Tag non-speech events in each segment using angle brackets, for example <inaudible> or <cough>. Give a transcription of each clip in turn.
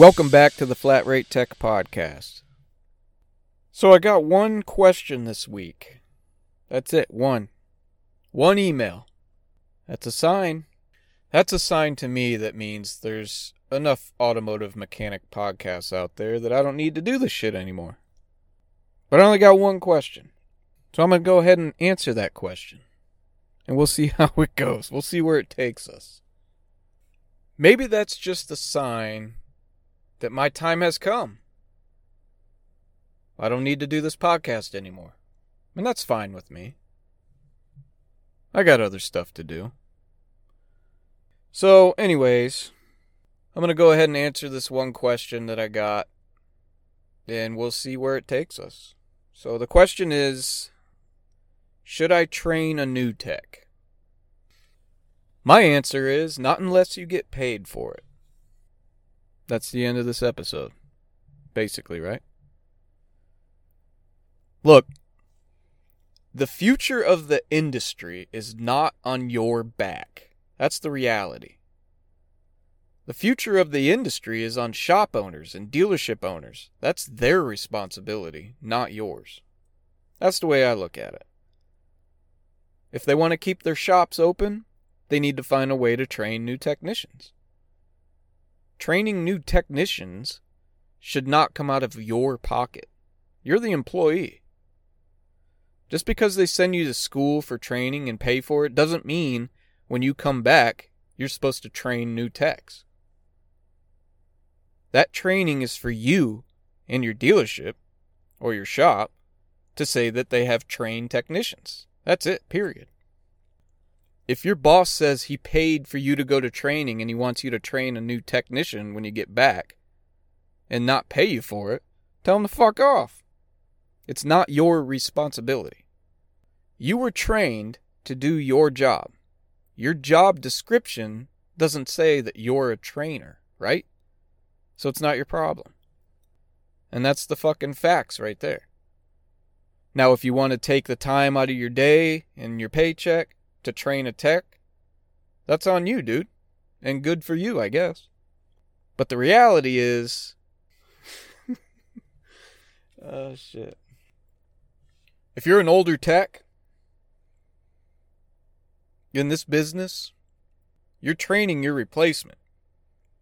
Welcome back to the Flat Rate Tech Podcast. So I got one question this week. That's it, one. One email. That's a sign. That's a sign to me that means there's enough automotive mechanic podcasts out there that I don't need to do this shit anymore. But I only got one question. So I'm going to go ahead and answer that question. And we'll see <laughs> how it goes. We'll see where it takes us. Maybe that's just a sign that my time has come. I don't need to do this podcast anymore. And that's fine with me. I got other stuff to do. So, anyways, I'm going to go ahead and answer this one question that I got, and we'll see where it takes us. So, the question is Should I train a new tech? My answer is not unless you get paid for it. That's the end of this episode. Basically, right? Look, the future of the industry is not on your back. That's the reality. The future of the industry is on shop owners and dealership owners. That's their responsibility, not yours. That's the way I look at it. If they want to keep their shops open, they need to find a way to train new technicians. Training new technicians should not come out of your pocket. You're the employee. Just because they send you to school for training and pay for it doesn't mean when you come back, you're supposed to train new techs. That training is for you and your dealership or your shop to say that they have trained technicians. That's it, period. If your boss says he paid for you to go to training and he wants you to train a new technician when you get back and not pay you for it, tell him to fuck off. It's not your responsibility. You were trained to do your job. Your job description doesn't say that you're a trainer, right? So it's not your problem. And that's the fucking facts right there. Now, if you want to take the time out of your day and your paycheck to train a tech, that's on you, dude. And good for you, I guess. But the reality is. <laughs> oh, shit. If you're an older tech in this business, you're training your replacement.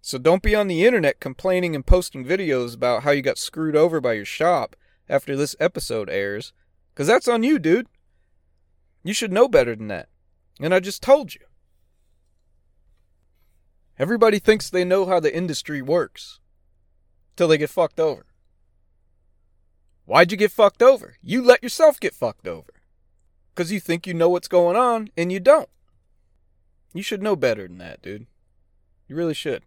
So don't be on the internet complaining and posting videos about how you got screwed over by your shop after this episode airs, because that's on you, dude. You should know better than that. And I just told you. Everybody thinks they know how the industry works till they get fucked over. Why'd you get fucked over? You let yourself get fucked over. Because you think you know what's going on and you don't. You should know better than that, dude. You really should.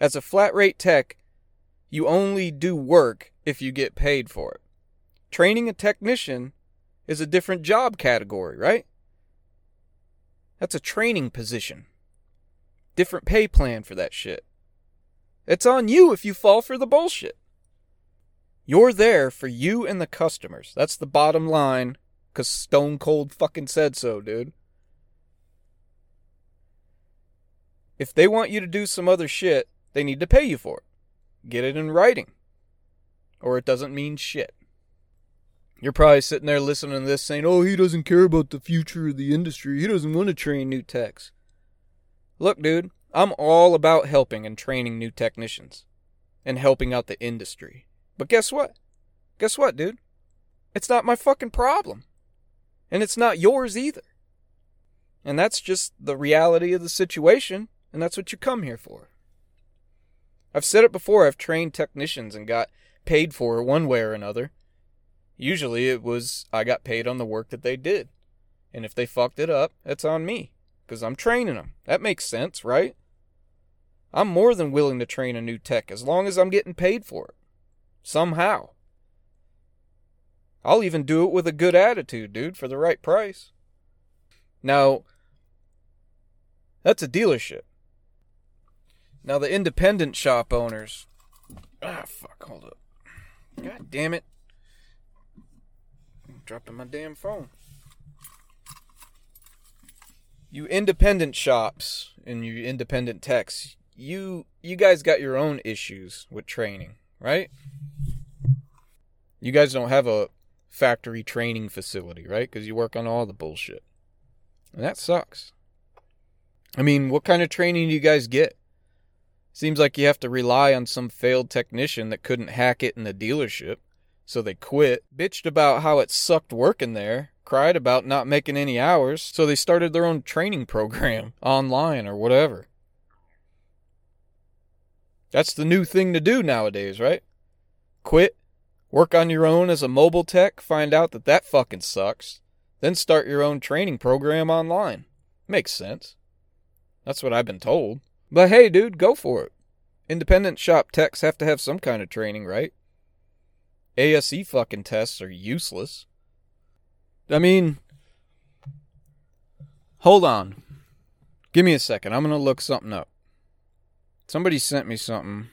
As a flat rate tech, you only do work if you get paid for it. Training a technician is a different job category, right? That's a training position. Different pay plan for that shit. It's on you if you fall for the bullshit. You're there for you and the customers. That's the bottom line, because Stone Cold fucking said so, dude. If they want you to do some other shit, they need to pay you for it. Get it in writing. Or it doesn't mean shit. You're probably sitting there listening to this saying, oh, he doesn't care about the future of the industry. He doesn't want to train new techs. Look, dude, I'm all about helping and training new technicians and helping out the industry. But guess what? Guess what, dude? It's not my fucking problem. And it's not yours either. And that's just the reality of the situation, and that's what you come here for. I've said it before, I've trained technicians and got paid for one way or another. Usually it was I got paid on the work that they did. And if they fucked it up, it's on me because I'm training them. That makes sense, right? I'm more than willing to train a new tech as long as I'm getting paid for it. Somehow. I'll even do it with a good attitude, dude, for the right price. Now, that's a dealership. Now, the independent shop owners. Ah, fuck, hold up. God damn it dropping my damn phone. You independent shops and you independent techs, you you guys got your own issues with training, right? You guys don't have a factory training facility, right? Because you work on all the bullshit. And that sucks. I mean, what kind of training do you guys get? Seems like you have to rely on some failed technician that couldn't hack it in the dealership. So they quit, bitched about how it sucked working there, cried about not making any hours, so they started their own training program <laughs> online or whatever. That's the new thing to do nowadays, right? Quit, work on your own as a mobile tech, find out that that fucking sucks, then start your own training program online. Makes sense. That's what I've been told. But hey, dude, go for it. Independent shop techs have to have some kind of training, right? ASE fucking tests are useless. I mean, hold on. Give me a second. I'm going to look something up. Somebody sent me something.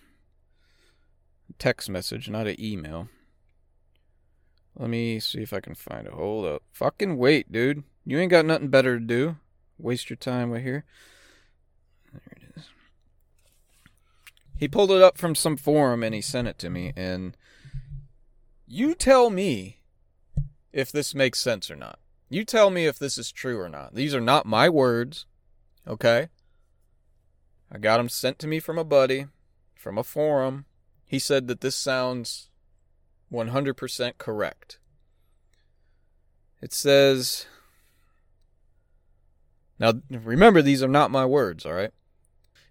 Text message, not an email. Let me see if I can find it. Hold up. Fucking wait, dude. You ain't got nothing better to do. Waste your time right here. There it is. He pulled it up from some forum and he sent it to me. And you tell me if this makes sense or not. You tell me if this is true or not. These are not my words. Okay? I got them sent to me from a buddy, from a forum. He said that this sounds 100% correct. It says, now remember, these are not my words, all right?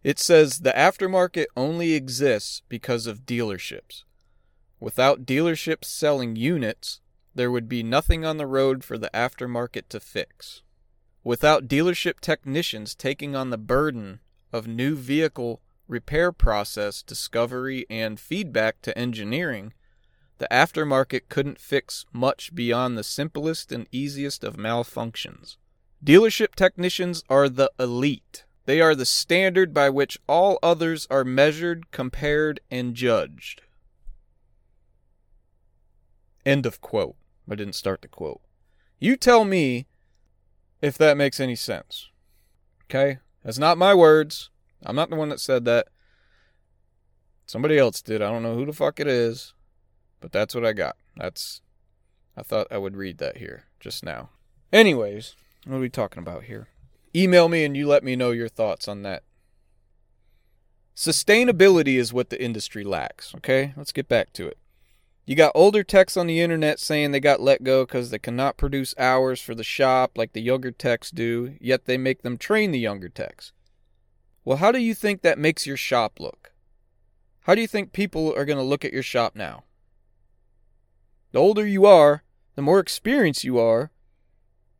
It says the aftermarket only exists because of dealerships. Without dealerships selling units, there would be nothing on the road for the aftermarket to fix. Without dealership technicians taking on the burden of new vehicle repair process discovery and feedback to engineering, the aftermarket couldn't fix much beyond the simplest and easiest of malfunctions. Dealership technicians are the elite. They are the standard by which all others are measured, compared, and judged. End of quote. I didn't start the quote. You tell me if that makes any sense. Okay? That's not my words. I'm not the one that said that. Somebody else did. I don't know who the fuck it is, but that's what I got. That's. I thought I would read that here just now. Anyways, what are we talking about here? Email me and you let me know your thoughts on that. Sustainability is what the industry lacks, okay? Let's get back to it. You got older techs on the internet saying they got let go because they cannot produce hours for the shop like the younger techs do, yet they make them train the younger techs. Well, how do you think that makes your shop look? How do you think people are going to look at your shop now? The older you are, the more experienced you are,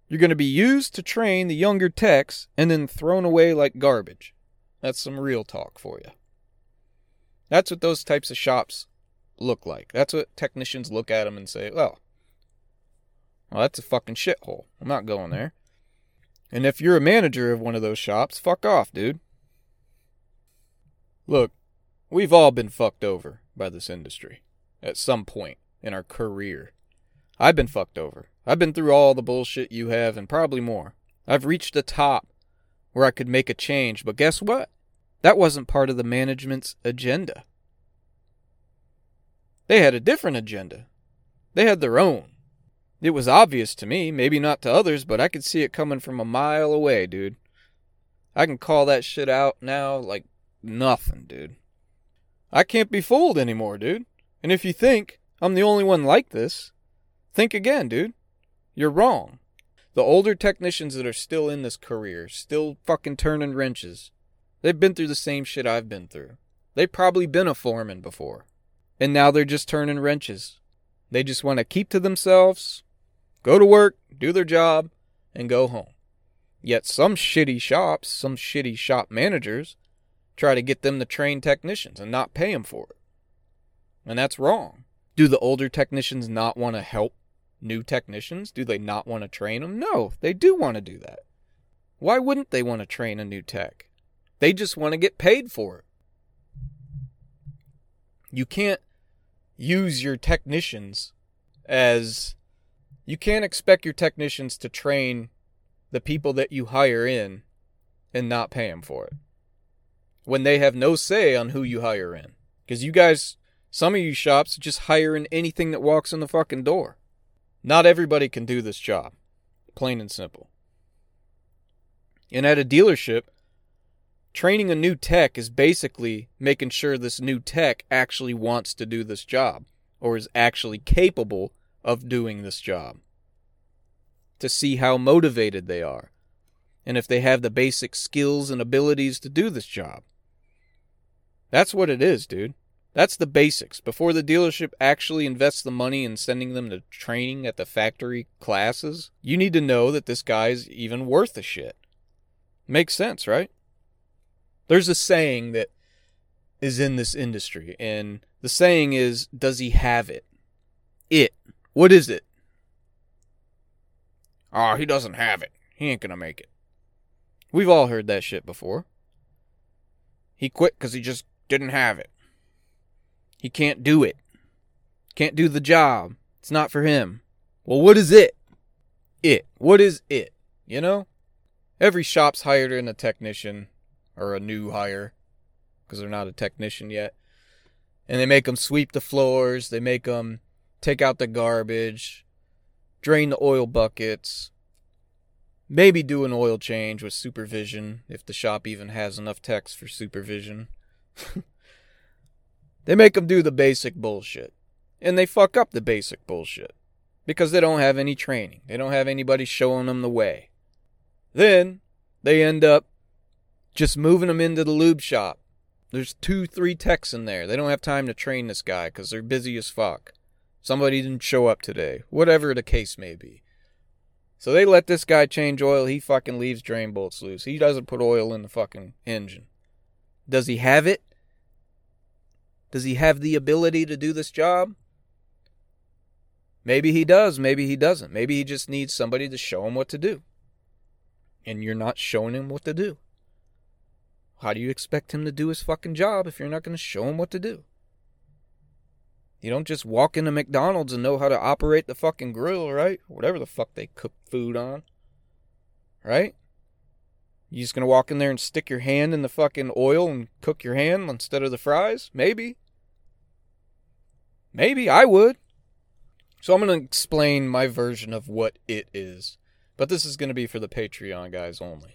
you're going to be used to train the younger techs and then thrown away like garbage. That's some real talk for you. That's what those types of shops look like. That's what technicians look at them and say, well, well, that's a fucking shithole. I'm not going there. And if you're a manager of one of those shops, fuck off, dude. Look, we've all been fucked over by this industry at some point in our career. I've been fucked over. I've been through all the bullshit you have and probably more. I've reached the top where I could make a change, but guess what? That wasn't part of the management's agenda. They had a different agenda. They had their own. It was obvious to me, maybe not to others, but I could see it coming from a mile away, dude. I can call that shit out now like nothing, dude. I can't be fooled anymore, dude. And if you think I'm the only one like this, think again, dude. You're wrong. The older technicians that are still in this career, still fucking turning wrenches, they've been through the same shit I've been through. They've probably been a foreman before. And now they're just turning wrenches. They just want to keep to themselves, go to work, do their job, and go home. Yet some shitty shops, some shitty shop managers, try to get them to train technicians and not pay them for it. And that's wrong. Do the older technicians not want to help new technicians? Do they not want to train them? No, they do want to do that. Why wouldn't they want to train a new tech? They just want to get paid for it. You can't use your technicians as you can't expect your technicians to train the people that you hire in and not pay them for it. when they have no say on who you hire in. Because you guys, some of you shops just hire in anything that walks in the fucking door. Not everybody can do this job. Plain and simple. And at a dealership, training a new tech is basically making sure this new tech actually wants to do this job or is actually capable of doing this job. To see how motivated they are and if they have the basic skills and abilities to do this job. That's what it is, dude. That's the basics. Before the dealership actually invests the money in sending them to training at the factory classes, you need to know that this guy's even worth the shit. Makes sense, right? There's a saying that is in this industry, and the saying is, does he have it? It. What is it? Oh, he doesn't have it. He ain't gonna make it. We've all heard that shit before. He quit because he just didn't have it. He can't do it. Can't do the job. It's not for him. Well, what is it? It. What is it? You know? Every shop's hired in a technician or a new hire because they're not a technician yet. And they make them sweep the floors, they make them take out the garbage, drain the oil buckets, maybe do an oil change with supervision if the shop even has enough techs for supervision. <laughs> they make them do the basic bullshit. And they fuck up the basic bullshit because they don't have any training. They don't have anybody showing them the way. Then they end up just moving them into the lube shop. There's two, three techs in there. They don't have time to train this guy because they're busy as fuck. Somebody didn't show up today. Whatever the case may be. So they let this guy change oil. He fucking leaves drain bolts loose. He doesn't put oil in the fucking engine. Does he have it? Does he have the ability to do this job? Maybe he does. Maybe he doesn't. Maybe he just needs somebody to show him what to do. And you're not showing him what to do. How do you expect him to do his fucking job if you're not going to show him what to do? You don't just walk into McDonald's and know how to operate the fucking grill, right? Whatever the fuck they cook food on. Right? You just gonna walk in there and stick your hand in the fucking oil and cook your hand instead of the fries? Maybe. Maybe I would. So I'm gonna explain my version of what it is. But this is gonna be for the Patreon guys only.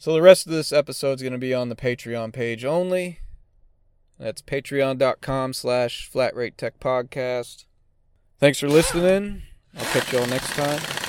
So the rest of this episode is gonna be on the Patreon page only. That's patreon.com slash flatrate tech podcast. Thanks for listening. I'll catch y'all next time.